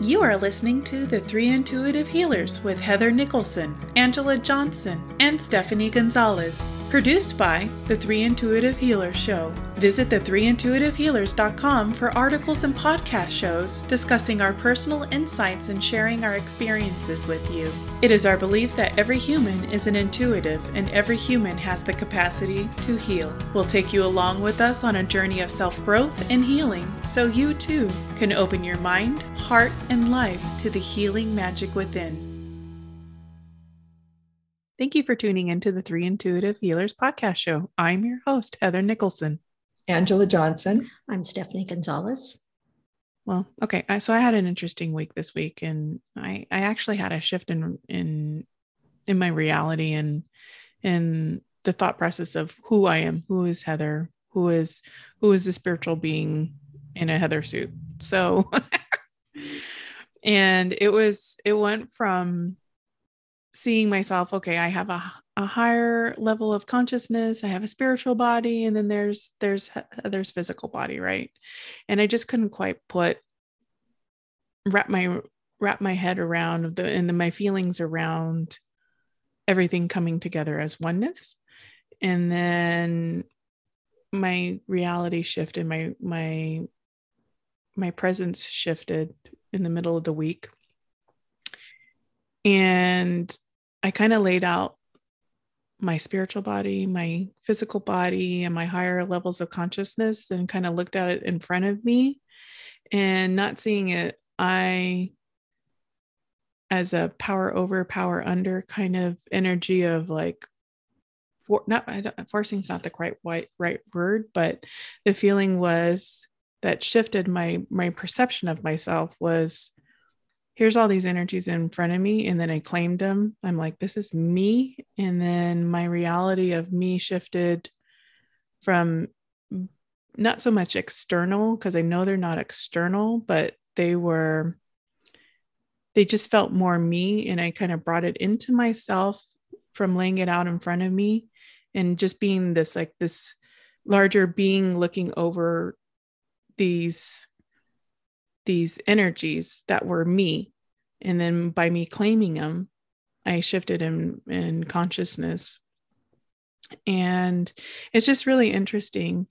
You are listening to The Three Intuitive Healers with Heather Nicholson, Angela Johnson, and Stephanie Gonzalez. Produced by The Three Intuitive Healers Show. Visit the3intuitivehealers.com for articles and podcast shows discussing our personal insights and sharing our experiences with you. It is our belief that every human is an intuitive and every human has the capacity to heal. We'll take you along with us on a journey of self growth and healing so you too can open your mind, heart, and life to the healing magic within. Thank you for tuning into the Three Intuitive Healers podcast show. I'm your host, Heather Nicholson. Angela Johnson. I'm Stephanie Gonzalez. Well, okay. So I had an interesting week this week, and I I actually had a shift in in in my reality and in the thought process of who I am, who is Heather, who is who is the spiritual being in a Heather suit. So, and it was it went from seeing myself okay i have a, a higher level of consciousness i have a spiritual body and then there's there's there's physical body right? And i just couldn't quite put wrap my wrap my head around the and then my feelings around everything coming together as oneness. And then my reality shifted my my my presence shifted in the middle of the week. And I kind of laid out my spiritual body, my physical body, and my higher levels of consciousness and kind of looked at it in front of me. And not seeing it, I, as a power over, power under kind of energy of like, for, not forcing is not the right, right right word, but the feeling was that shifted my my perception of myself was here's all these energies in front of me and then i claimed them i'm like this is me. And then my reality of me shifted from not so much external because i know they're not external but they were they just felt more me and i kind of brought it into myself from laying it out in front of me and just being this like this larger being looking over these these energies that were me. And then by me claiming them, I shifted in, in consciousness. And it's just really interesting.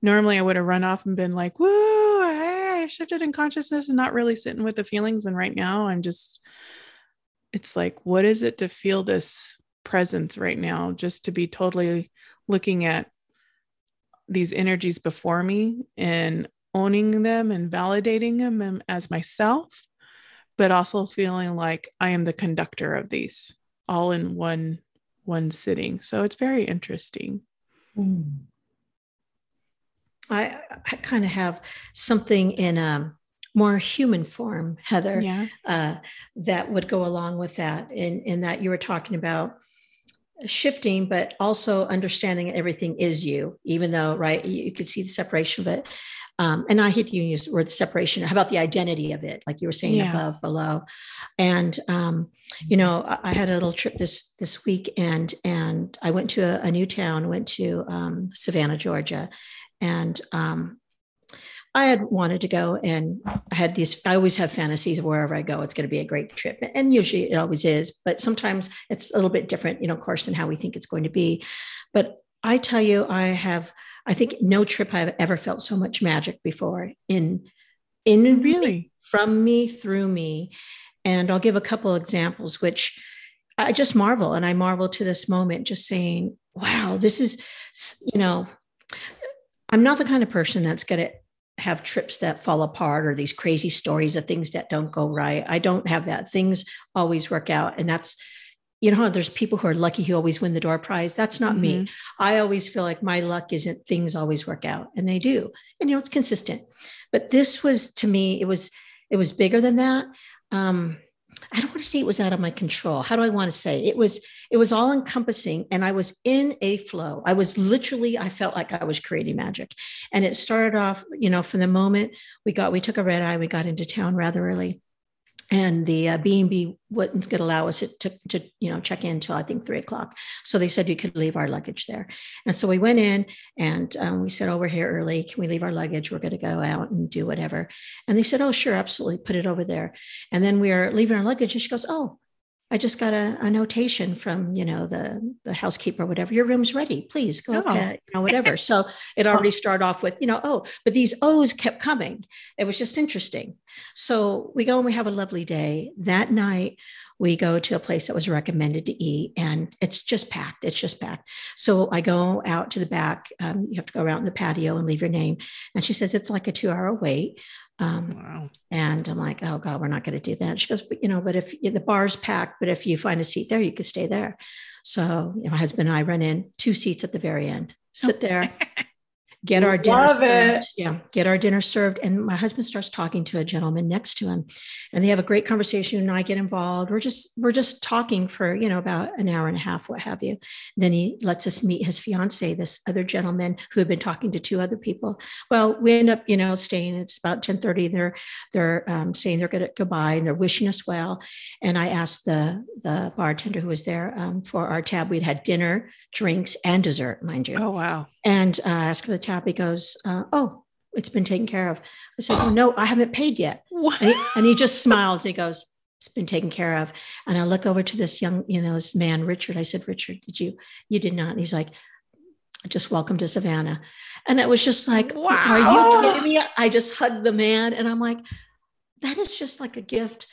Normally, I would have run off and been like, I, I shifted in consciousness and not really sitting with the feelings. And right now, I'm just, it's like, what is it to feel this presence right now? Just to be totally looking at these energies before me and owning them and validating them as myself, but also feeling like I am the conductor of these all in one one sitting. So it's very interesting. Mm. I, I kind of have something in a more human form, Heather, yeah. uh, that would go along with that. In, in that you were talking about shifting, but also understanding everything is you, even though, right, you, you could see the separation, but um, and I hate to use the word separation. How about the identity of it, like you were saying yeah. above, below, and um, you know, I, I, had a little trip this this week, and and I went to a, a new town, went to um, Savannah, Georgia, and um, I had wanted to go, and I had these. I always have fantasies of wherever I go, it's going to be a great trip, and usually it always is. But sometimes it's a little bit different, you know, of course, than how we think it's going to be. But I tell you, I have I think no trip I've ever felt so much magic before in in really from me through me. And I'll give a couple examples, which I just marvel. And I marvel to this moment, just saying, wow, this is, you know, I'm not the kind of person that's going to have trips that fall apart or these crazy stories of things that don't go right. I don't have that. Things always work out. And that's you know, there's people who are lucky who always win the door prize. That's not mm-hmm. me. I always feel like my luck isn't things always work out, and they do. And you know, it's consistent. But this was to me, it was it was bigger than that. Um, I don't want to say it was out of my control. How do I want to say it was? It was all encompassing, and I was in a flow. I was literally, I felt like I was creating magic, and it started off, you know, from the moment we got, we took a red eye, we got into town rather early, and the uh, B&B to allow us to, to, you know, check in until I think three o'clock. So they said you could leave our luggage there. And so we went in and um, we said, oh, we're here early. Can we leave our luggage? We're going to go out and do whatever. And they said, oh, sure, absolutely. Put it over there. And then we are leaving our luggage and she goes, oh, I just got a, a, notation from, you know, the the housekeeper, whatever. Your room's ready. Please go, oh. you know, whatever. So it already started off with, you know, oh, but these O's kept coming. It was just interesting. So we go and we have a lovely day. That night, we go to a place that was recommended to eat, and it's just packed. It's just packed. So I go out to the back. Um, you have to go around the patio and leave your name. And she says it's like a two-hour wait. Um, wow. And I'm like, oh God, we're not going to do that. She goes, but you know, but if the bar's packed, but if you find a seat there, you could stay there. So you know, my husband and I run in two seats at the very end, sit there, get our dinner Love served. It. Yeah, get our dinner served. And my husband starts talking to a gentleman next to him, and they have a great conversation. And I get involved. We're just we're just talking for you know about an hour and a half, what have you. Then he lets us meet his fiance, this other gentleman who had been talking to two other people. Well, we end up you know staying. It's about ten thirty. They're they're um, saying they're going to goodbye and they're wishing us well. And I asked the the bartender who was there um, for our tab. We'd had dinner, drinks, and dessert, mind you. Oh wow! And uh, for the tab he goes, uh, "Oh, it's been taken care of." I said, oh, "No, I haven't paid yet." And he, and he, just smiles. He goes, "It's been taken care of." And I look over to this young, you know, this man, Richard. I said, "Richard, did you? You did not." And he's like, "Just welcome to Savannah." And it was just like, wow. "Are you kidding me?" I just hugged the man, and I'm like, "That is just like a gift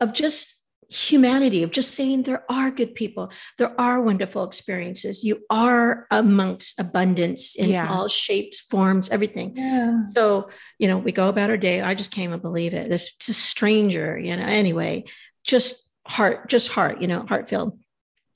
of just." Humanity of just saying there are good people there are wonderful experiences. You are amongst abundance in yeah. all shapes forms everything. Yeah. so you know we go about our day. I just can't even believe it. This to stranger you know anyway just heart just heart you know heart filled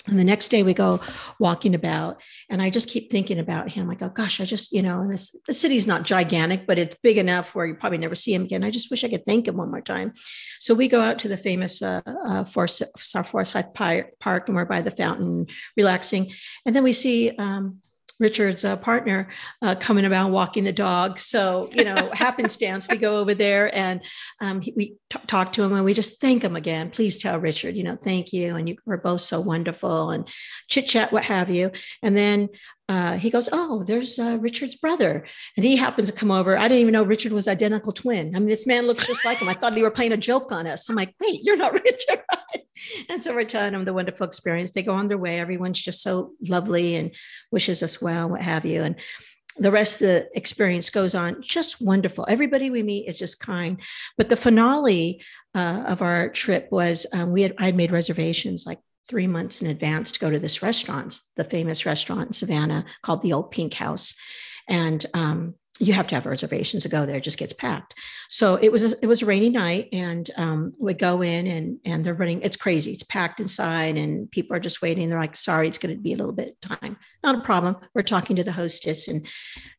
and the next day we go walking about, and I just keep thinking about him. I go, gosh, I just, you know, this the city's not gigantic, but it's big enough where you probably never see him again. I just wish I could thank him one more time. So we go out to the famous uh, uh, Forest, Forsyth Park, and we're by the fountain, relaxing. And then we see um, Richard's uh, partner uh, coming about walking the dog. So, you know, happenstance, we go over there and um, he, we t- talk to him and we just thank him again. Please tell Richard, you know, thank you. And you were both so wonderful and chit chat, what have you. And then uh, he goes, Oh, there's uh, Richard's brother. And he happens to come over. I didn't even know Richard was identical twin. I mean, this man looks just like him. I thought he were playing a joke on us. I'm like, Wait, you're not Richard. and so we're telling them the wonderful experience. They go on their way. Everyone's just so lovely and wishes us well, what have you. And the rest of the experience goes on just wonderful. Everybody we meet is just kind. But the finale uh, of our trip was um, we had I had made reservations like three months in advance to go to this restaurant, the famous restaurant in Savannah called the Old Pink House. And um, you have to have reservations to go there; it just gets packed. So it was a, it was a rainy night, and um, we go in and and they're running. It's crazy. It's packed inside, and people are just waiting. They're like, "Sorry, it's going to be a little bit of time." Not a problem. We're talking to the hostess and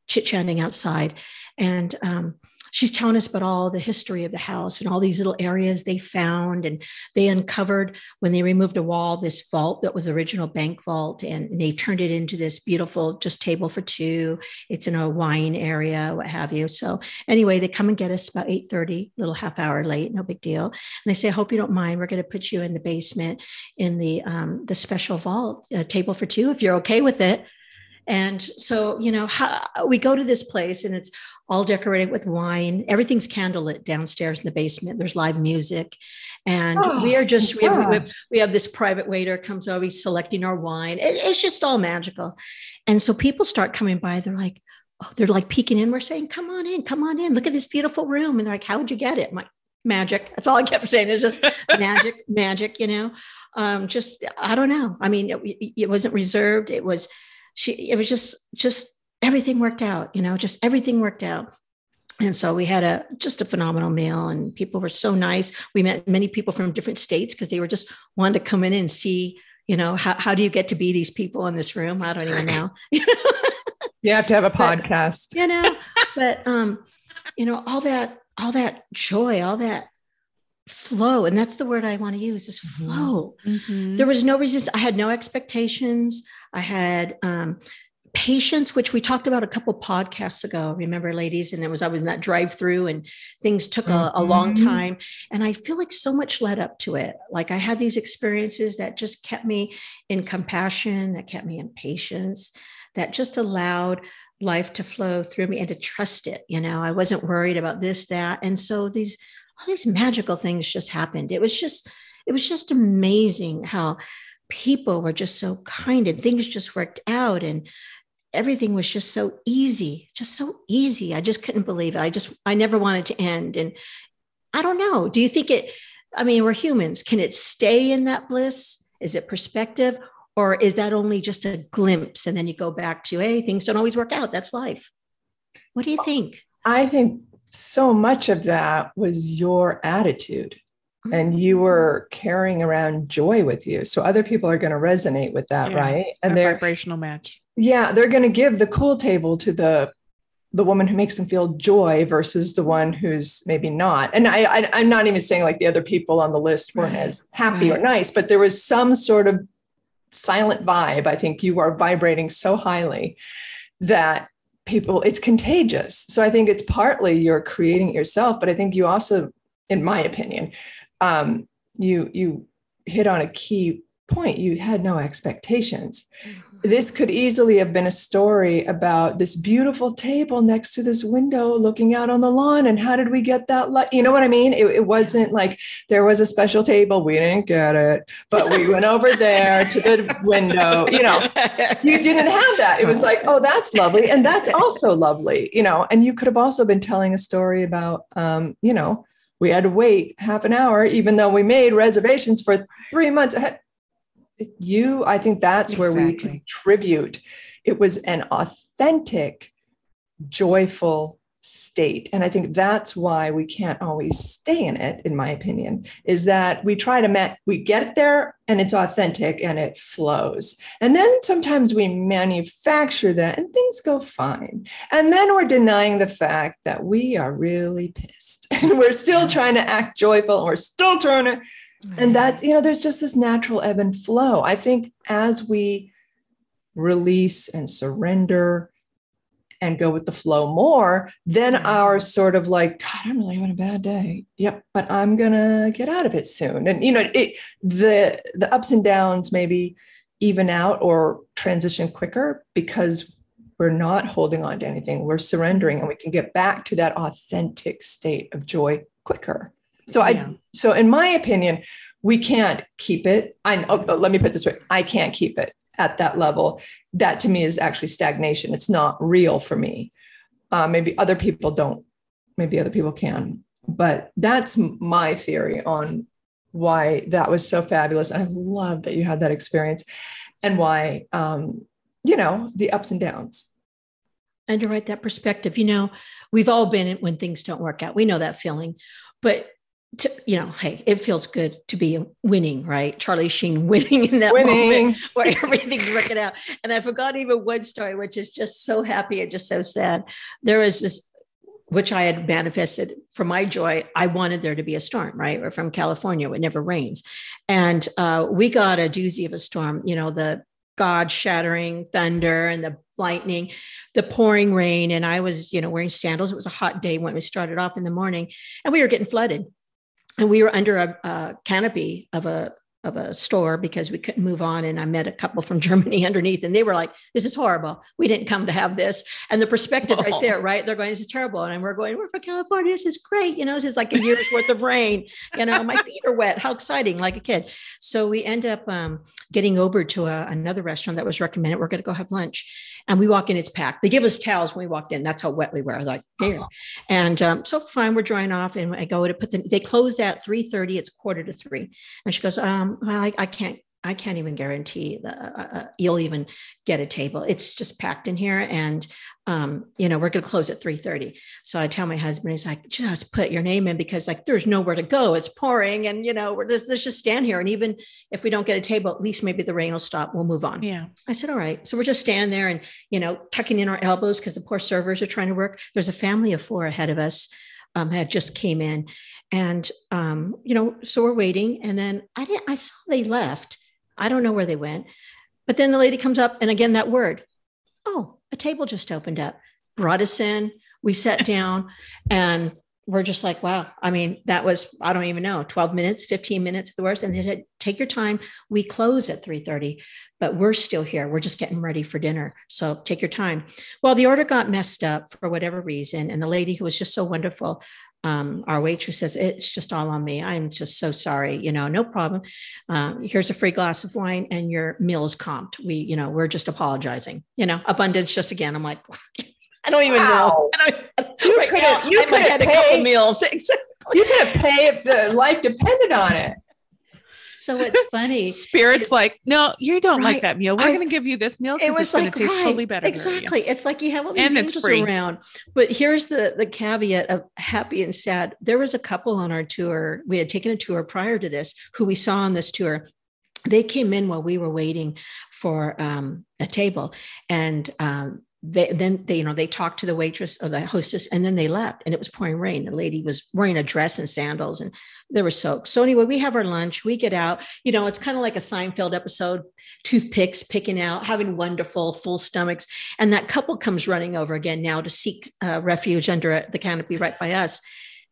chit chatting outside, and um, she's telling us about all the history of the house and all these little areas they found. And they uncovered when they removed a wall, this vault that was original bank vault, and they turned it into this beautiful just table for two. It's in a wine area, what have you. So anyway, they come and get us about 8:30, little half hour late, no big deal. And they say, I hope you don't mind. We're going to put you in the basement in the um, the special vault, uh, table for two, if you're okay with it. And so, you know, how, we go to this place and it's all decorated with wine. Everything's candlelit downstairs in the basement. There's live music. And oh, we are just, we have, we have, we, have, this private waiter comes over, he's selecting our wine. It, it's just all magical. And so people start coming by. They're like, oh, they're like peeking in. We're saying, come on in, come on in. Look at this beautiful room. And they're like, how would you get it? I'm like, magic. That's all I kept saying. It's just magic, magic, you know, um, just, I don't know. I mean, it, it wasn't reserved. It was, she it was just just everything worked out you know just everything worked out. And so we had a just a phenomenal meal and people were so nice. We met many people from different states because they were just wanting to come in and see you know how, how do you get to be these people in this room? I don't even know. You have to have a podcast. but, you know but um you know all that all that joy all that flow and that's the word i want to use is mm-hmm. flow mm-hmm. there was no resistance i had no expectations I had um, patience, which we talked about a couple podcasts ago. Remember, ladies, and it was I was in that drive-through, and things took a, a long Mhm. time. And I feel like so much led up to it. Like I had these experiences that just kept me in compassion, that kept me in patience, that just allowed life to flow through me and to trust it. You know, I wasn't worried about this, that. And so these all these magical things just happened. It was just, it was just amazing how people were just so kind and things just worked out and everything was just so easy, just so easy. I just couldn't believe it. I just, I never wanted to end. And I don't know. Do you think it, I mean, we're humans. Can it stay in that bliss? Is it perspective? Or is that only just a glimpse? And then you go back to, hey, things don't always work out. That's life. What do you think? I think so much of that was your attitude. And you mm-hmm. were carrying around joy with you. So other people are going to resonate with that, Yeah. right? And they're vibrational match. yeah, they're going to give the cool table to the the woman who makes them feel joy versus the one who's maybe not. And I, I I'm not even saying like the other people on the list weren't Right, as happy or nice, but there was some sort of silent vibe. I think you are vibrating so highly that people it's contagious. So I think it's partly you're creating it yourself, but I think you also, in my opinion, um, you you hit on a key point. You had no expectations. This could easily have been a story about this beautiful table next to this window looking out on the lawn and how did we get that light? You know what i mean? It, it wasn't like there was a special table we didn't get it but we went over there to the window you know. You didn't have that. It was like oh that's lovely and that's also lovely you know. And you could have also been telling a story about um, you know we had to wait half an hour even though we made reservations for three months ahead You i think that's where we contribute. It was an authentic joyful state. And i think that's why we can't always stay in it in my opinion is that we try to met we get there and it's authentic and it flows. And then sometimes we manufacture that and things go fine. And then we're denying the fact that we are really pissed and we're still trying to act joyful and we're still trying to and that you know there's just this natural ebb and flow. I think as we release and surrender and go with the flow more then Mhm. our sort of like god i'm really having a bad day. Yep but i'm gonna get out of it soon. And you know it the the ups and downs maybe even out or transition quicker because we're not holding on to anything. We're surrendering and we can get back to that authentic state of joy quicker so i Yeah. so in my opinion we can't keep it i oh, let me put it this way i can't keep it at that level that to me is actually stagnation it's not real for me uh, maybe other people don't maybe other people can but that's my theory on why that was so fabulous i love that you had that experience and why um, you know the ups and downs And you're right, that perspective. You know, we've all been when things don't work out. We know that feeling. But to, you know, hey, it feels good to be winning, right? Charlie Sheen winning in that moment where everything's working out. And I forgot even one story, which is just so happy and just so sad. There was this, which I had manifested for my joy. I wanted there to be a storm, right? We're from California, it never rains. And uh, we got a doozy of a storm, you know, the God shattering thunder and the lightning, the pouring rain. And I was, you know, wearing sandals. It was a hot day when we started off in the morning and we were getting flooded. And we were under a, a canopy of a of a store because we couldn't move on. And I met a couple from Germany underneath, and they were like, "This is horrible. We didn't come to have this." And the perspective right there, right? They're going, "This is terrible," and we're going, "We're from California. This is great. You know, this is like a year's worth of rain. You know, my feet are wet. How exciting! Like a kid." So we end up um, getting over to a, another restaurant that was recommended. We're going to go have lunch, and we walk in. It's packed. They give us towels when we walked in. That's how wet we were. Like here, and um, so fine. We're drying off, and I go to put the. They close at three thirty. It's quarter to three, and she goes, um, well, I, I can't. I can't even guarantee that uh, uh, you'll even get a table. It's just packed in here, and um, you know we're going to close at three thirty. So I tell my husband, he's like, just put your name in because like there's nowhere to go. It's pouring, and you know we're just, let's just stand here. And even if we don't get a table, at least maybe the rain will stop. We'll move on. Yeah. I said, all right. So we're just standing there and, you know, tucking in our elbows because the poor servers are trying to work. There's a family of four ahead of us um, had just came in. And, um, you know, so we're waiting. And then I didn't, I saw they left. I don't know where they went. But then the lady comes up and again, that word, oh, a table just opened up, brought us in. We sat down and we're just like, wow. I mean, that was, I don't even know, 12 minutes, 15 minutes at the worst. And they said, take your time. We close at 3:30, but we're still here. We're just getting ready for dinner. So take your time. Well, the order got messed up for whatever reason. And the lady who was just so wonderful, um, our waitress says, it's just all on me. I'm just so sorry. You know, no problem. Um, here's a free glass of wine and your meal is comped. We, you know, we're just apologizing. You know, abundance just again. I'm like, I don't even wow. know. I don't, you right you could have had a couple meals. Exactly. You could have paid if the life depended on it. So it's funny. Spirit's like, no, you don't right. like that meal. We're going to give you this meal. Because it was like, taste right, totally better. Exactly. It's like you have all these and angels around. But here's the the caveat of happy and sad. There was a couple on our tour. We had taken a tour prior to this who we saw on this tour they came in while we were waiting for um, a table and um, they then they you know they talked to the waitress or the hostess and then they left and it was pouring rain. The lady was wearing a dress and sandals and they were soaked. So anyway we have our lunch we get out. You know it's kind of like a seinfeld episode toothpicks picking out having wonderful full stomachs. And that couple comes running over again now to seek uh, refuge under the canopy right by us.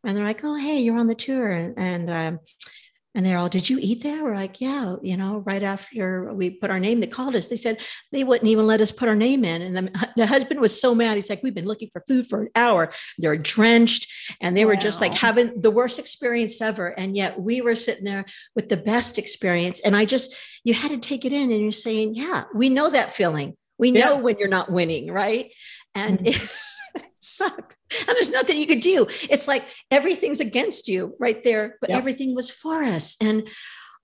And they're like oh hey you're on the tour. And, and um, and they're all, did you eat there? We're like, yeah, you know, right after we put our name, they called us. They said they wouldn't even let us put our name in. And the, the husband was so mad. He's like, we've been looking for food for an hour. They're drenched and they wow. were just like having the worst experience ever. And yet we were sitting there with the best experience. And I just, you had to take it in and you're saying, yeah, we know that feeling. We know yeah. when you're not winning, right? And mm-hmm. it's, sucked. And there's nothing you could do. It's like everything's against you right there, but yep. everything was for us. And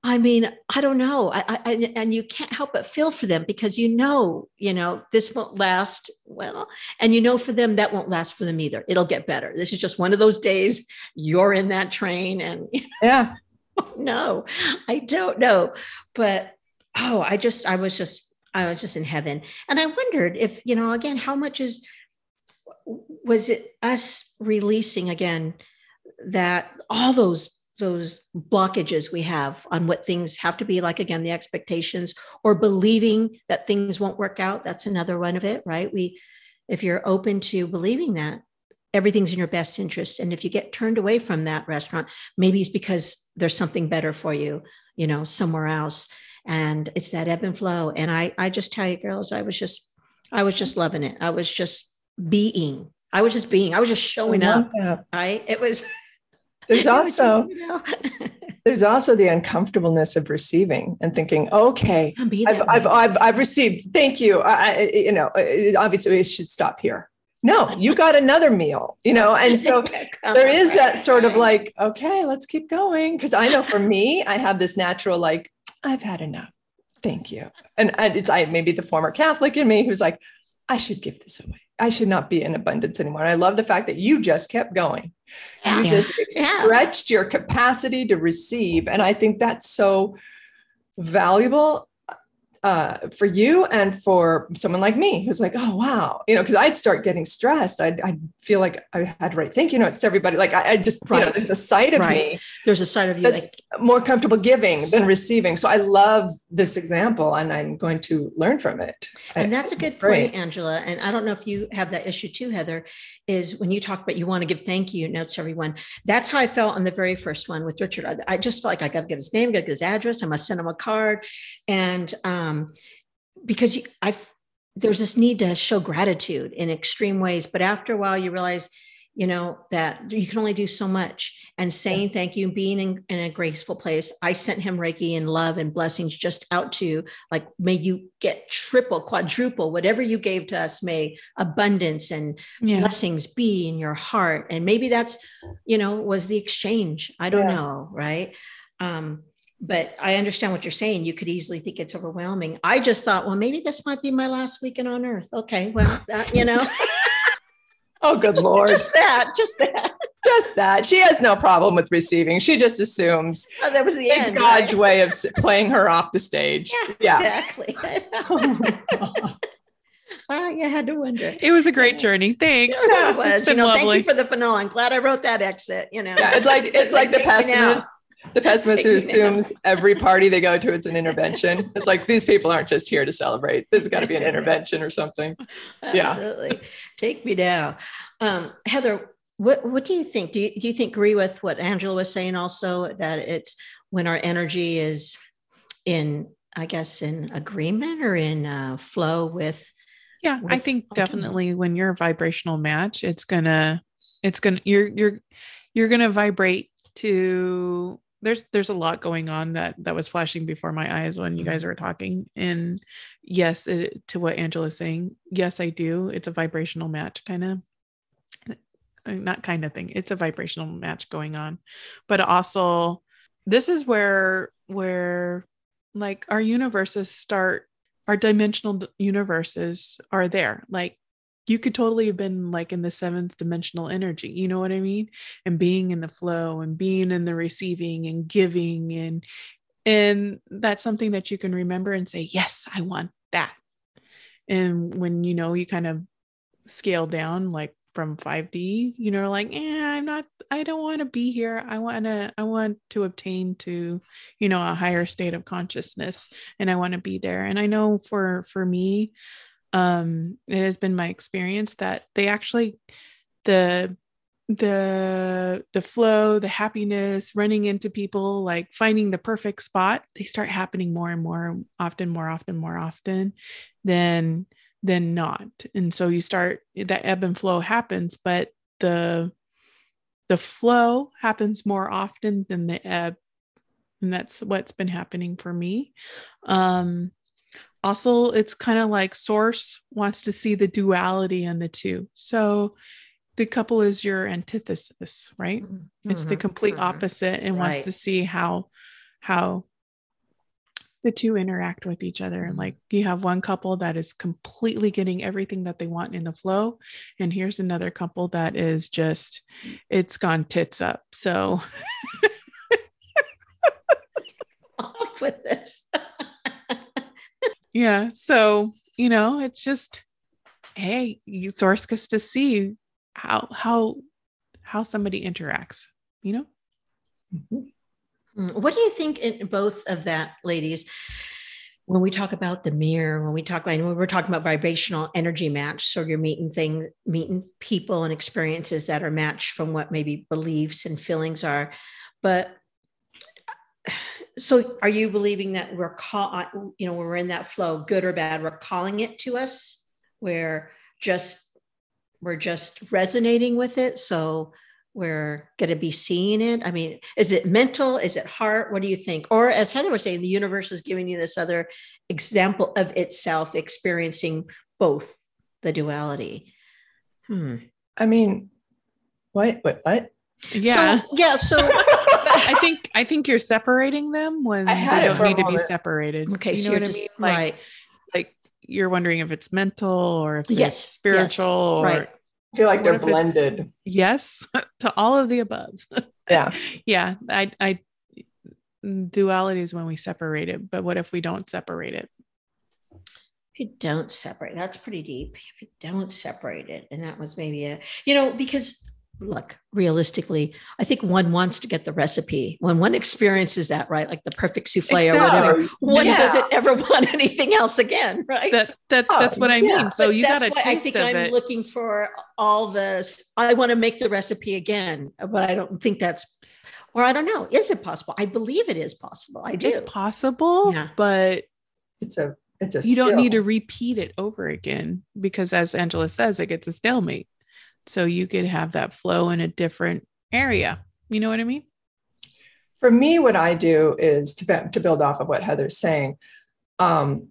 I mean, I don't know. I, I, and you can't help but feel for them because you know, you know, this won't last well, and you know for them that won't last for them either. It'll get better. This is just one of those days you're in that train, and yeah, no, I don't know, but oh, I just, I was just, I was just in heaven, and I wondered if you know, again, how much is was it us releasing again that all those those blockages we have on what things have to be like again the expectations or believing that things won't work out? That's another one of it right? We if you're open to believing that everything's in your best interest. And if you get turned away from that restaurant maybe it's because there's something better for you you know somewhere else. And it's that ebb and flow. And i i just tell you girls i was just i was just loving it. I was just being. I was just being. I was just showing up. That. Right. It was. There's also. there's also the uncomfortableness of receiving and thinking, okay, I've, I've, I've, I've, received. Thank you. I, you know, uh, uh, obviously it should stop here. No, you got another meal, you know, and so there is that sort of like, okay, let's keep going. Because I know for me, I have this natural like, I've had enough. Thank you. And, and it's I maybe the former Catholic in me who's like, I should give this away. I should not be in abundance anymore. And I love the fact that you just kept going. You just yeah. stretched your capacity to receive. And I think that's so valuable uh, for you and for someone like me who's like, oh wow, you know, because I'd start getting stressed. I'd, I'd feel like I had right thank you notes to everybody. Like I, I just, right. you know, there's a side of right. me. There's a side of you that's like, more comfortable giving than receiving. So I love this example, and I'm going to learn from it. And that's a good point, Angela. And I don't know if you have that issue too, Heather. Is when you talk about you want to give thank you notes to everyone. That's how I felt on the very first one with Richard. I, I just felt like I got to get his name, got to get his address. I must send him a card, and um, um, because I there's this need to show gratitude in extreme ways, but after a while you realize, you know, that you can only do so much. And saying thank you, being in, in a graceful place. I sent him Reiki and love and blessings just out to like, may you get triple, quadruple, whatever you gave to us, may abundance and yeah. blessings be in your heart. And maybe that's, you know, was the exchange. I don't yeah. know, right? Um, but I understand what you're saying. You could easily think it's overwhelming. I just thought, well, maybe this might be my last weekend on earth. Okay, well, that, you know. oh, good lord! Just that, just that, just that. She has no problem with receiving. She just assumes oh, that was the it's end, God's right? way of playing her off the stage. Yeah, yeah. exactly. oh I had to wonder. It was a great journey. Thanks. Yeah, it was. You know, lovely. thank you for the finale. I'm glad I wrote that exit. You know, yeah, it's like it's like the pessimist the pessimist who assumes every party they go to it's an intervention. It's like these people aren't just here to celebrate. There's got to be an intervention or something. Absolutely. Yeah. take me now um, heather what, what do you think? Do you, do you think agree with what angela was saying also that it's when our energy is in i guess in agreement or in uh, flow with yeah with, i think definitely when you're a vibrational match it's gonna it's gonna you're you're you're gonna vibrate to there's there's a lot going on that that was flashing before my eyes when you guys mm-hmm. were talking. And yes it, to what angela's saying yes i do. It's a vibrational match kind of uh, not kind of thing. It's a vibrational match going on. But also this is where where like our universes start our dimensional universes are there. Like you could totally have been like in the seventh dimensional energy you know what i mean? And being in the flow and being in the receiving and giving and and that's something that you can remember and say yes i want that. And when you know you kind of scale down like from 5d you know like eh, i'm not i don't want to be here. I want to i want to obtain to you know a higher state of consciousness and i want to be there. And i know for for me um it has been my experience that they actually the the the flow the happiness running into people like finding the perfect spot they start happening more and more often more often more often than than not. And so you start that ebb and flow happens but the the flow happens more often than the ebb. And that's what's been happening for me. Um also it's kind of like source wants to see the duality in the two so the couple is your antithesis right mm-hmm. it's the mm-hmm. complete mm-hmm. opposite and right. wants to see how how the two interact with each other and like you have one couple that is completely getting everything that they want in the flow and here's another couple that is just it's gone tits up so off with this yeah so you know it's just hey you source gets to see how how how somebody interacts you know mm-hmm. mm, what do you think in both of that ladies when we talk about the mirror when we talk about when we're talking about vibrational energy match so you're meeting things meeting people and experiences that are matched from what maybe beliefs and feelings are but so are you believing that we're call you know we're in that flow good or bad we're calling it to us? We're just we're just resonating with it so we're going to be seeing it? I mean is it mental? Is it heart? What do you think? Or as heather was saying the universe is giving you this other example of itself experiencing both the duality. Hmm. I mean what what what? Yeah. so, yeah so I think I think you're separating them when they don't need to be separated. Okay, you know so what I mean? Like, right. like you're wondering if it's mental or if yes, it's spiritual yes, right. I feel like they're blended. Yes, to all of the above. Yeah. yeah. I I duality is when we separate it, but what if we don't separate it? If you don't separate, that's pretty deep. If you don't separate it, and that was maybe a, you know, because look realistically i think one wants to get the recipe when one experiences that right like the perfect souffle exactly. or whatever one yes. doesn't ever want anything else again right that, that oh, that's what i mean yeah. so but you got to i think i'm it. looking for all this i want to make the recipe again but i don't think that's or i don't know is it possible i believe it is possible i do it's possible yeah. but it's a it's a you skill. don't need to repeat it over again because as angela says it gets a stalemate so you could have that flow in a different area. You know what I mean? For me, what I do is to, to build off of what Heather's saying. Um,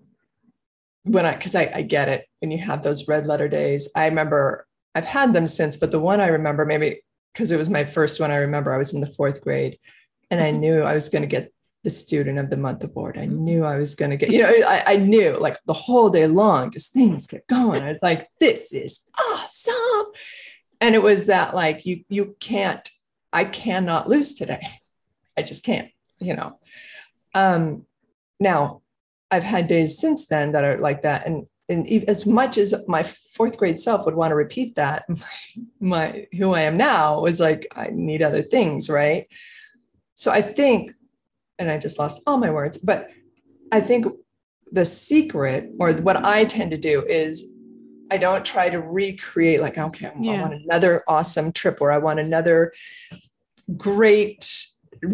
when I, because I, I get it, when you have those red letter days, I remember I've had them since, but the one I remember, maybe because it was my first one, I remember I was in the fourth grade and I mm-hmm. knew I was going to get the student of the month award. I mm-hmm. knew I was going to get, you know, I, I, knew like the whole day long, just things kept going. I was like, this is awesome. And it was that like, you, you can't, I cannot lose today. I just can't, you know. Um, now I've had days since then that are like that. And, and as much as my fourth grade self would want to repeat that, my, my who I am now was like, I need other things, right? So I think, and I just lost all my words, but I think the secret or what I tend to do is I don't try to recreate like, okay, yeah. I want another awesome trip or I want another great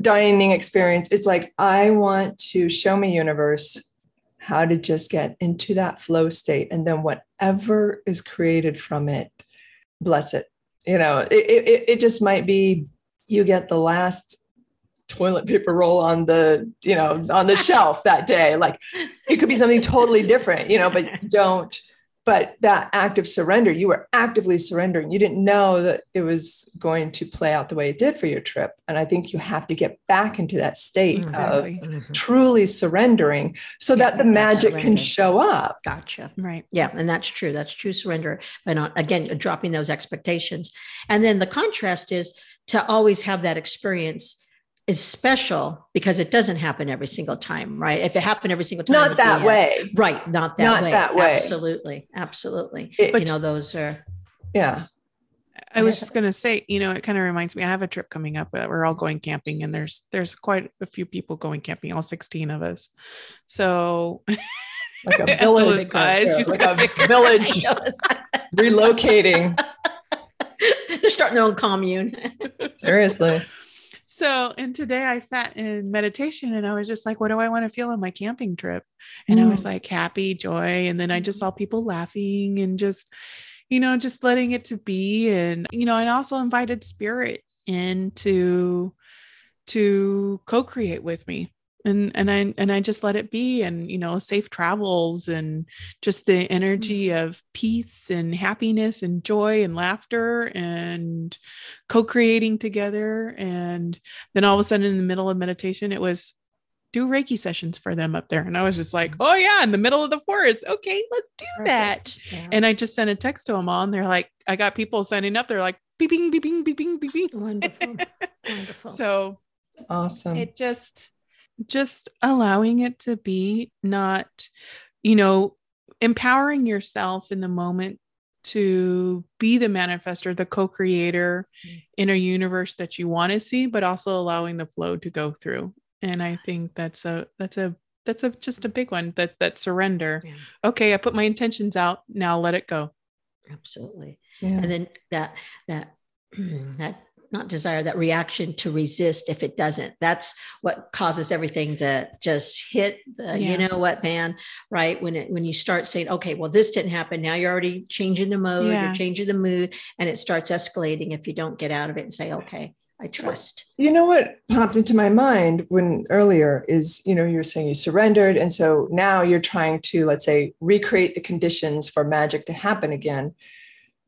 dining experience. It's like, I want to show me universe how to just get into that flow state. And then whatever is created from it, bless it. You know, it, it, it just might be you get the last toilet paper roll on the you know on the shelf that day. Like it could be something totally different you know but don't but that act of surrender you were actively surrendering. You didn't know that it was going to play out the way it did for your trip. And i think you have to get back into that state exactly. of mm-hmm. truly surrendering so yeah, that the magic can show up. Gotcha. Right. Yeah and that's true. That's true surrender but not again dropping those expectations. And then the contrast is to always have that experience is special because it doesn't happen every single time, right? If it happened every single time, not that way, right? Not that not way. that way. Absolutely, absolutely. It, but you know, those are yeah. I was just gonna say, you know, it kind of reminds me. I have a trip coming up. Uh, we're all going camping, and there's there's quite a few people going camping. All sixteen of us. So, like a village, size, like a village relocating. They're starting their own commune. Seriously. So, and today I sat in meditation and I was just like, what do I want to feel on my camping trip? And mm. I was mm. like, happy, joy. And then I just saw people laughing and just, you know, just letting it to be. And, you know, and also invited spirit in to, to co-create with me and and I and I just let it be and you know safe travels and just the energy mm-hmm. of peace and happiness and joy and laughter and co-creating together. And then all of a sudden in the middle of meditation it was do reiki sessions for them up there. And I was just like oh yeah in the middle of the forest. Okay let's do that. Yeah. and I just sent a text to them all and they're like I got people signing up. They're like beeping beeping beeping beeping wonderful wonderful. So awesome. it just just allowing it to be not you know empowering yourself in the moment to be the manifester the co-creator mm-hmm. in a universe that you want to see but also allowing the flow to go through and i think that's a that's a that's a just a big one that that surrender yeah. okay i put my intentions out now let it go absolutely yeah. and then that that that not desire that reaction to resist if it doesn't that's what causes everything to just hit the yeah. you know what man right when it when you start saying okay well this didn't happen now you're already changing the mode yeah. you're changing the mood and it starts escalating if you don't get out of it and say okay I trust. You know what popped into my mind when earlier is, you know, you're saying you surrendered. And so now you're trying to, let's say, recreate the conditions for magic to happen again.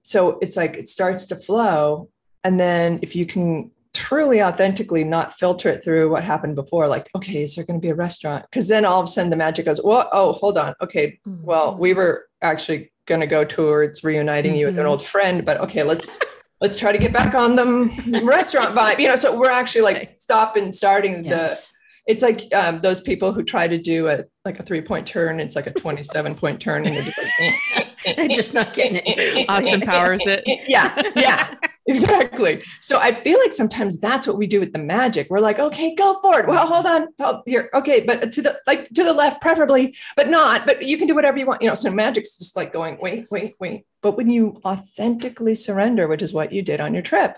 So it's like it starts to flow. And then if you can truly authentically not filter it through what happened before, like, okay, is there going to be a restaurant? Because then all of a sudden the magic goes, well, oh, hold on. Okay, mm-hmm. well, we were actually going to go towards reuniting mm-hmm. you with an mm-hmm. old friend, but okay, let's let's try to get back on the restaurant vibe. You know, so we're actually like stop and starting yes. the it's like um, those people who try to do a like a three point turn. It's like a 27 point turn and they're just like, they're just not getting it. Austin Powers it. Yeah. Yeah. Exactly. So I feel like sometimes that's what we do with the magic. We're like, okay, go for it. Well, hold on. Oh, here. Okay. But to the, like to the left, preferably, but not, but you can do whatever you want. You know, so magic's just like going, wait, wait, wait. But when you authentically surrender, which is what you did on your trip,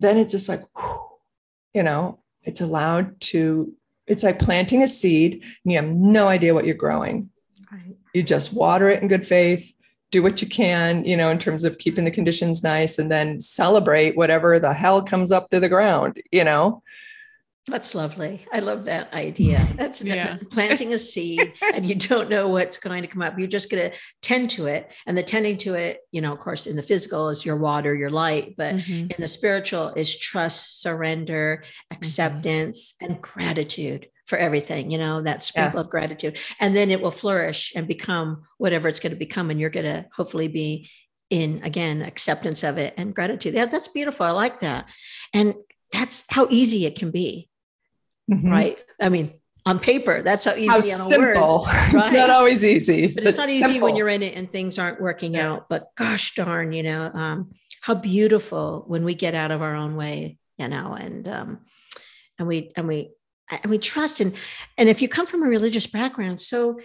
then it's just like, whew, you know, it's allowed to, it's like planting a seed and you have no idea what you're growing. Right. You just water it in good faith, do what you can, you know, in terms of keeping the conditions nice and then celebrate whatever the hell comes up through the ground, you know? That's lovely. I love that idea. That's yeah. planting a seed and you don't know what's going to come up. You're just going to tend to it. And the tending to it, you know, of course, in the physical is your water, your light, but mm-hmm. in the spiritual is trust, surrender, mm-hmm. acceptance, mm-hmm. and gratitude for everything, you know, that sprinkle yeah. of gratitude. And then it will flourish and become whatever it's going to become. And you're going to hopefully be in, again, acceptance of it and gratitude. Yeah, that's beautiful. I like that. And that's how easy it can be mm-hmm. right? I mean, on paper, that's how easy how simple. Right? It's not always easy. But it's not easy simple. when you're in it and things aren't working yeah. out. But gosh darn, you know, um, how beautiful when we get out of our own way, you know, and um, and we and we and we trust and and if you come from a religious background so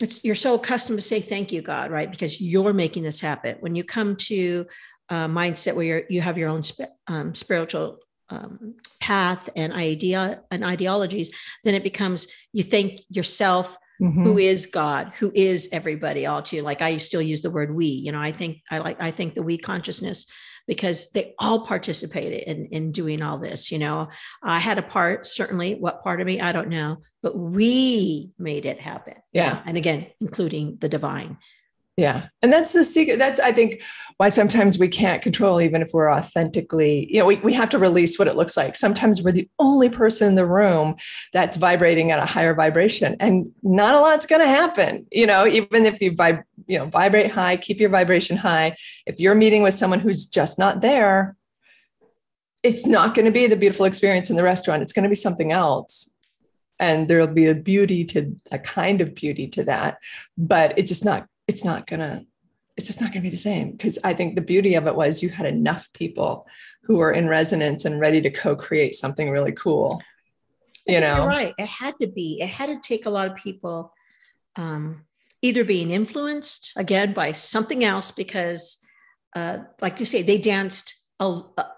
it's you're so accustomed to say thank you god right? Because you're making this happen when you come to a mindset where you're, you have your own sp- um, spiritual um, path and idea and ideologies then it becomes you thank yourself mm-hmm. who is god who is everybody all to you. Like i still use the word we you know i think i like i think the we consciousness because they all participated in, in doing all this. You know, I had a part, certainly what part of me, I don't know, but we made it happen. Yeah. And again, including the divine. Yeah. And that's the secret. That's, I think, why sometimes we can't control, even if we're authentically, you know, we, we have to release what it looks like. Sometimes we're the only person in the room that's vibrating at a higher vibration, and not a lot's going to happen. You know, even if you vibe, you know, vibrate high, keep your vibration high. If you're meeting with someone who's just not there, it's not going to be the beautiful experience in the restaurant. It's going to be something else and there'll be a beauty to a kind of beauty to that but it's just not it's not gonna it's just not going to be the same. Because i think the beauty of it was you had enough people who were in resonance and ready to co-create something really cool you know? right. It had to be it had to take a lot of people um, either being influenced again by something else because uh, like you say they danced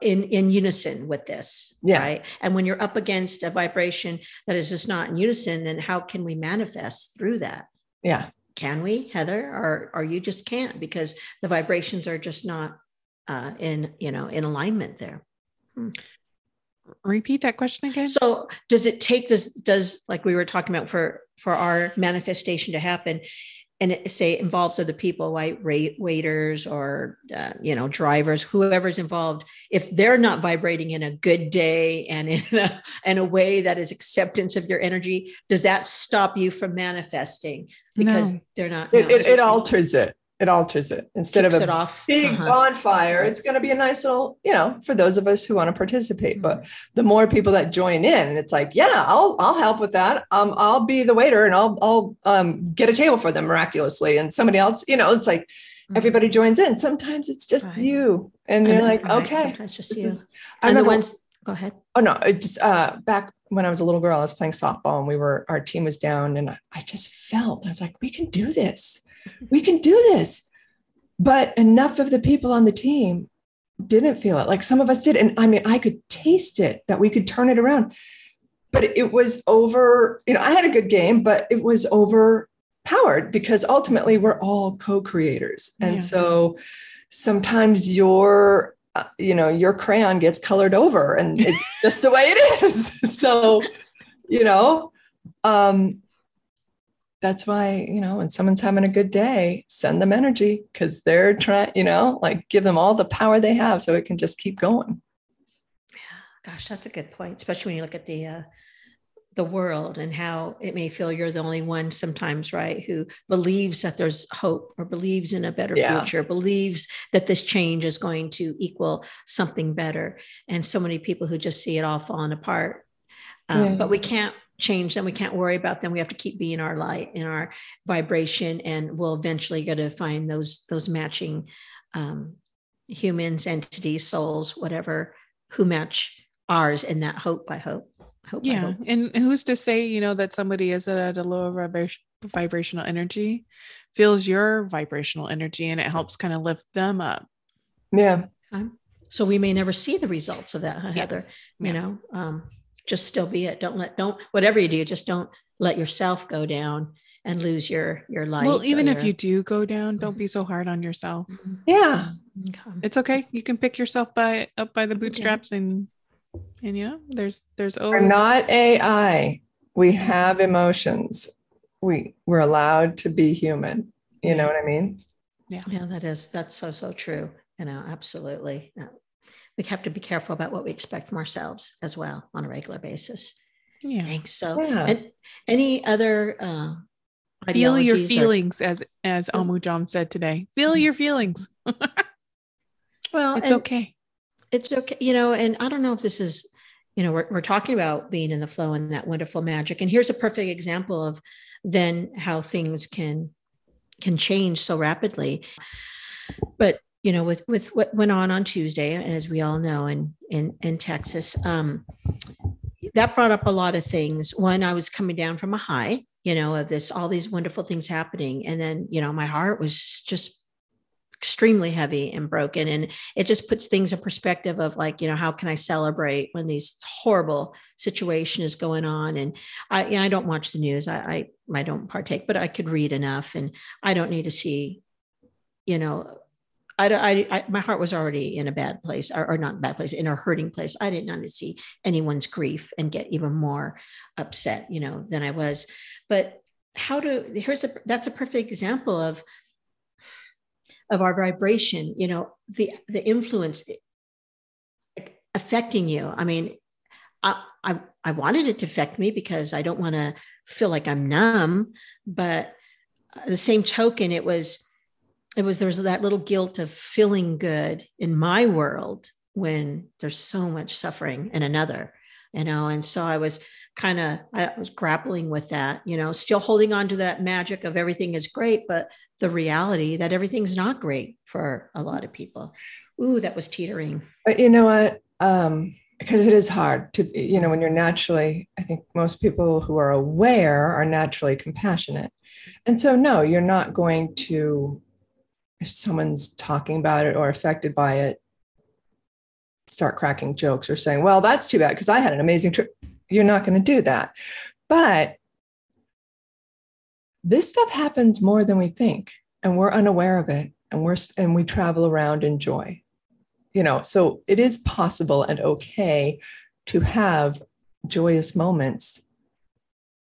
in in unison with this yeah. right? And when you're up against a vibration that is just not in unison then how can we manifest through that? Yeah can we heather? Or or you just can't because the vibrations are just not uh, in you know in alignment there. Hmm. repeat that question again. So does it take does does like we were talking about for for our manifestation to happen and it, say involves other people like waiters or uh, you know drivers whoever's involved if they're not vibrating in a good day and in a, in a way that is acceptance of your energy does that stop you from manifesting because no. they're not it, it, it alters it it alters it instead Kicks of a it off. big uh-huh. bonfire it's going to be a nice little you know for those of us who want to participate mm-hmm. but the more people that join in it's like yeah i'll i'll help with that um i'll be the waiter and i'll i'll um get a table for them miraculously and somebody else you know it's like mm-hmm. everybody joins in sometimes it's just right. you and, and you're like right. okay sometimes just you is, and the ones go ahead oh no it's uh back when I was a little girl, I was playing softball and we were, our team was down and I just felt, I was like, we can do this we can do this. But enough of the people on the team didn't feel it. Like some of us did. And I mean, I could taste it that we could turn it around. But it was over, you know, I had a good game, but it was overpowered because ultimately we're all co-creators. And yeah. so sometimes your uh, you know your crayon gets colored over and it's just the way it is. So you know um that's why you know when someone's having a good day send them energy because they're trying you know like give them all the power they have so it can just keep going. Yeah gosh that's a good point especially when you look at the uh, the world and how it may feel you're the only one sometimes right who believes that there's hope or believes in a better yeah. future believes that this change is going to equal something better and so many people who just see it all falling apart um, yeah. but we can't change them. We can't worry about them. We have to keep being our light in our vibration, and we'll eventually get to find those those matching um, humans, entities, souls, whatever, who match ours in that hope. by hope. Hope yeah, hope. and who's to say you know that somebody is at a lower vibration vibrational energy feels your vibrational energy and it helps kind of lift them up yeah so we may never see the results of that huh, heather yeah. you know um, just still be it. Don't let don't whatever you do, just don't let yourself go down and lose your your life. Well, even your, if you do go down, don't be so hard on yourself. Mm-hmm. Yeah. It's okay. You can pick yourself by up by the bootstraps yeah. and and yeah, there's there's always We're not AI. We have emotions. We we're allowed to be human. You know what I mean? Yeah. Yeah, that is that's so so true. You know, absolutely we have to be careful about what we expect from ourselves as well on a regular basis. Yeah. Thanks. So, yeah. and any other uh, feel your feelings, or, as as Amu John said today. Feel mm-hmm. your feelings. well, it's okay. It's okay. You know, and I don't know if this is, you know, we're we're talking about being in the flow and that wonderful magic. And here's a perfect example of then how things can can change so rapidly. But you know, with with what went on on Tuesday, as we all know, in in in Texas, um, that brought up a lot of things. One, I was coming down from a high, you know, of this, all these wonderful things happening. And then, you know, my heart was just extremely heavy and broken. And it just puts things in perspective of like, you know, how can I celebrate when these horrible situation is going on? And I, you know, I don't watch the news. I, I, I don't partake, but I could read enough and I don't need to see, you know, I, I, I, my heart was already in a bad place or, or not bad place in a hurting place i didn't want to see anyone's grief and get even more upset you know than i was but how to here's a that's a perfect example of of our vibration you know the the influence affecting you. I mean i i, I wanted it to affect me because i don't want to feel like i'm numb but the same token it was it was there was that little guilt of feeling good in my world when there's so much suffering in another you know? And so i was kind of i was grappling with that you know still holding on to that magic of everything is great but the reality that everything's not great for a lot of people ooh that was teetering but you know what um because it is hard to you know when you're naturally i think most people who are aware are naturally compassionate and so no you're not going to if someone's talking about it or affected by it, start cracking jokes or saying, well, that's too bad because I had an amazing trip. You're not going to do that. But this stuff happens more than we think, and we're unaware of it, and we're and we travel around in joy. You know, so it is possible and okay to have joyous moments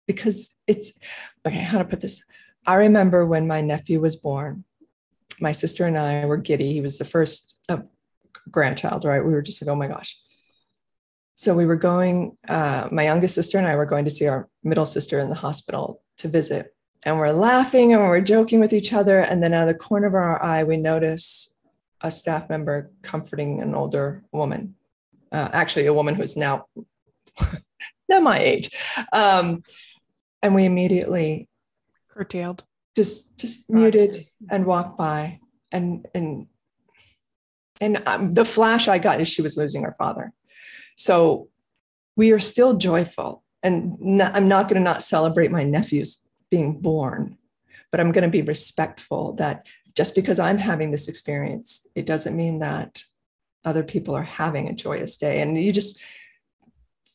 because it's okay. How to put this? I remember when my nephew was born my sister and I were giddy. He was the first uh, grandchild, right? We were just like, oh my gosh. So we were going, uh, my youngest sister and I were going to see our middle sister in the hospital to visit. And we're laughing and we're joking with each other. And then out of the corner of our eye, we notice a staff member comforting an older woman, uh, actually, a woman who's now not my age. Um, and we immediately curtailed. Just just muted and walked by. And and and um, the flash i got is she was losing her father. So we are still joyful. And not, i'm not going to not celebrate my nephews being born but i'm going to be respectful that just because i'm having this experience it doesn't mean that other people are having a joyous day and you just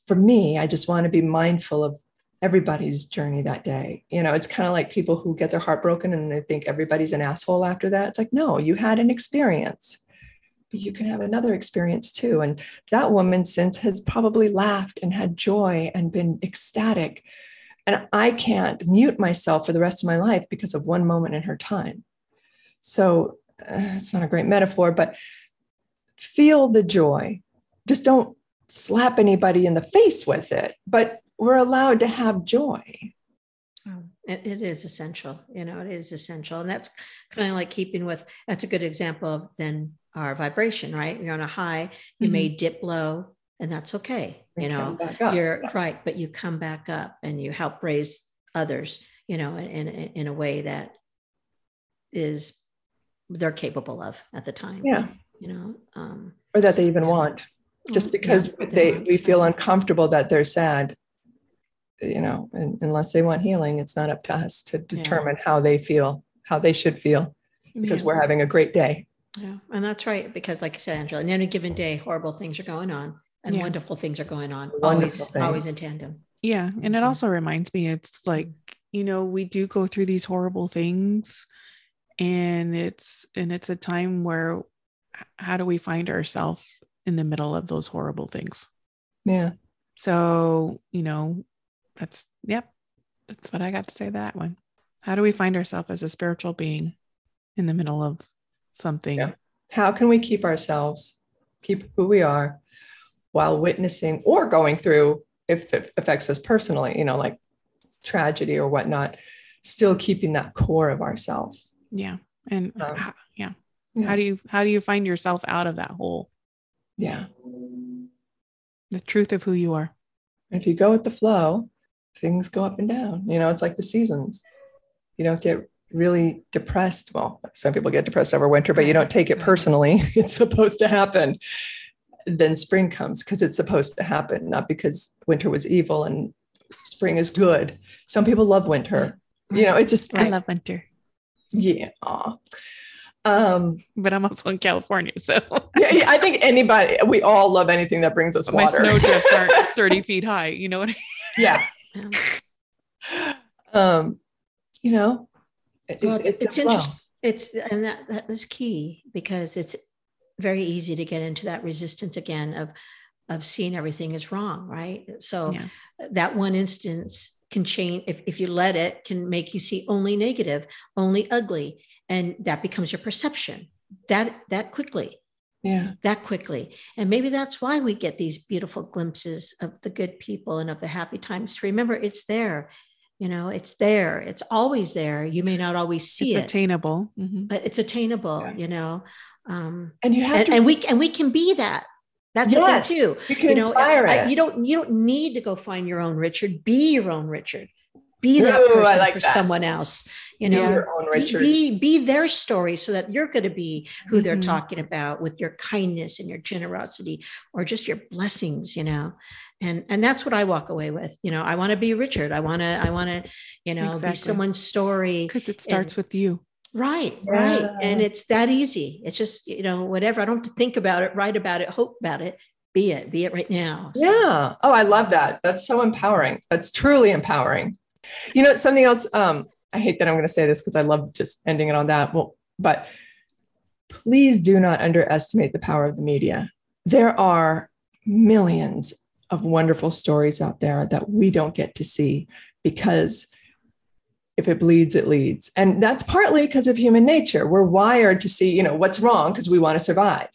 for me i just want to be mindful of everybody's journey that day. You know, it's kind of like people who get their heart broken and they think everybody's an asshole after that. It's like, no, you had an experience, but you can have another experience too. And that woman since has probably laughed and had joy and been ecstatic. And I can't mute myself for the rest of my life because of one moment in her time. So uh, it's not a great metaphor, but feel the joy. Just don't slap anybody in the face with it, but we're allowed to have joy. Oh, it, it is essential. You know, it is essential. And that's kind of like keeping with, that's a good example of then our vibration, right? You're on a high, you mm-hmm. may dip low, and that's okay. You know, you're yeah. right, but you come back up and you help raise others, you know, in, in, in a way that is they're capable of at the time. Yeah. You know, um, or that they even yeah. want. Just because yeah, they, they we feel uncomfortable that they're sad you know, unless they want healing, it's not up to us to determine how they feel, how they should feel, because we're having a great day. Yeah, and that's right. Because, like you said, Angela, in any given day, horrible things are going on, and yeah. wonderful things are going on. Wonderful always, things. always in tandem. Yeah, and it mm-hmm. also reminds me, it's like you know, we do go through these horrible things, and it's and it's a time where how do we find ourselves in the middle of those horrible things? Yeah. So, you know, that's yep that's what i got to say that one how do we find ourselves as a spiritual being in the middle of something yeah. how can we keep ourselves keep who we are while witnessing or going through if it affects us personally you know like tragedy or whatnot still keeping that core of ourselves yeah and um, how, yeah. yeah how do you how do you find yourself out of that hole yeah the truth of who you are if you go with the flow things go up and down. You know, it's like the seasons. You don't get really depressed. Well, some people get depressed over winter, but you don't take it personally. It's supposed to happen. Then spring comes because it's supposed to happen, not because winter was evil and spring is good. Some people love winter. You know, it's just I love winter. Yeah. Um, but I'm also in California, so yeah, yeah, I think anybody, we all love anything that brings us my water. snowdrifts aren't 30 feet high. You know what I mean? yeah. Um, you know, it- Well, it's, it's it's a flow. interesting. It's and that that is key because it's very easy to get into that resistance again of of seeing everything is wrong, right? So Yeah. that one instance can change if, if you let it can make you see only negative, only ugly, and that becomes your perception that that quickly Yeah. that quickly. And maybe that's why we get these beautiful glimpses of the good people and of the happy times to remember it's there. You know, it's there. It's always there. You may not always see It's it, attainable. Mhm. but it's attainable, Yeah. you know. Um, And you have and, to, and we and we can be that. That's yes, the thing too. You can You know, inspire I- it. you don't you don't need to go find your own Richard. Be your own Richard. Be that Ooh, person like for that. someone else. You Be know, your own be- Richard. Be, be their story so that you're going to be who they're Mhm. talking about with your kindness and your generosity or just your blessings, you know. And and that's what I walk away with. You know, I want to be Richard. I want to I want to, you know, Exactly. be someone's story. Because it starts with you. Right, right. And it's that easy. It's just, you know, whatever. I don't have to think about it, write about it, hope about it. Be it, be it right now. So- Yeah. Oh, I love that. That's so empowering. That's truly empowering. You know, something else. Um, I hate that I'm going to say this because I love just ending it on that. Well, but please do not underestimate the power of the media. There are millions of wonderful stories out there that we don't get to see because if it bleeds, it leads. And that's partly because of human nature. We're wired to see, you know, what's wrong because we want to survive.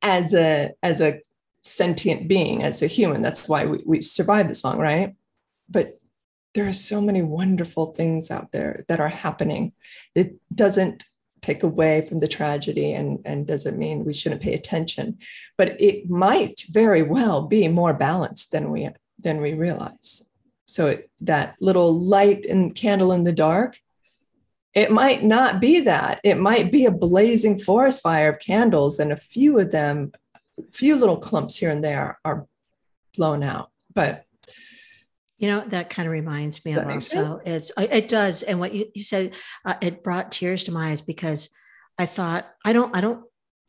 As a as a sentient being, as a human, that's why we, we survived this long, right? But there are so many wonderful things out there that are happening. It doesn't take away from the tragedy and, and doesn't mean we shouldn't pay attention. But it might very well be more balanced than we than we realize. So it, that little light and candle in the dark, it might not be that. It might be a blazing forest fire of candles, and a few of them, a few little clumps here and there are blown out. But You know, that kind of reminds me of also is it does. And what you, you said, uh, it brought tears to my eyes because I thought, I don't, I don't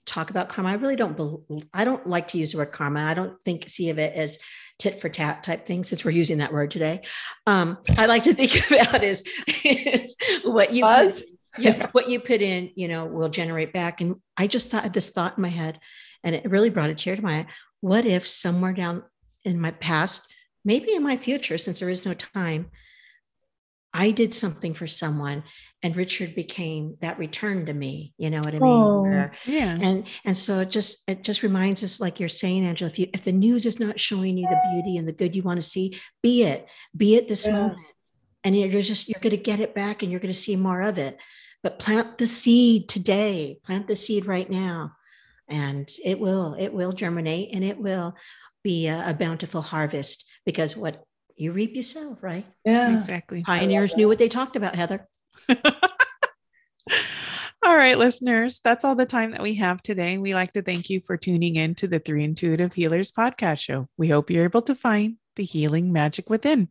talk about karma. I really don't, bel I don't like to use the word karma. I don't think, see of it as tit for tat type thing since we're using that word today. Um, I like to think about is, is what you, put, yeah, what you put in, you know, will generate back. And I just thought this thought in my head and it really brought a tear to my eye. What if somewhere down in my past, maybe in my future, since there is no time, I did something for someone and Richard became that return to me. You know what I mean? Oh. Where- Yeah. and and so it just it just reminds us, like you're saying, Angela, if you if the news is not showing you the beauty and the good you want to see, be it, be it this Yeah. moment. And you're just you're going to get it back and you're going to see more of it. But plant the seed today, plant the seed right now. And it will, it will germinate and it will be a, a bountiful harvest because what you reap, you sow, right? Yeah. Exactly. Pioneers knew what they talked about, Heather. all right, listeners, that's all the time that we have today. We like to thank you for tuning in to the Three Intuitive Healers podcast show. We hope you're able to find the healing magic within.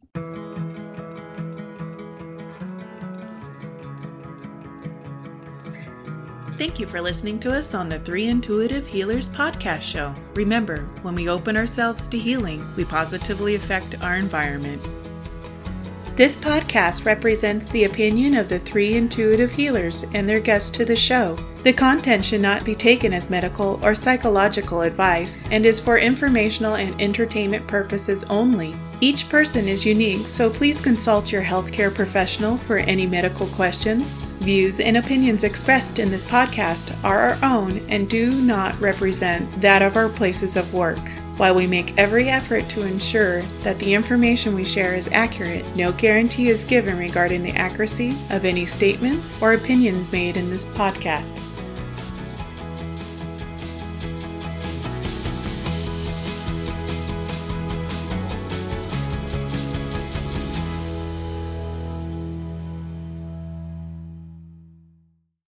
Thank you for listening to us on the Three Intuitive Healers podcast show. Remember, when we open ourselves to healing, we positively affect our environment. This podcast represents the opinion of the three intuitive healers and their guests to the show. The content should not be taken as medical or psychological advice and is for informational and entertainment purposes only. Each person is unique, so please consult your healthcare professional for any medical questions. Views and opinions expressed in this podcast are our own and do not represent that of our places of work. While we make every effort to ensure that the information we share is accurate, no guarantee is given regarding the accuracy of any statements or opinions made in this podcast.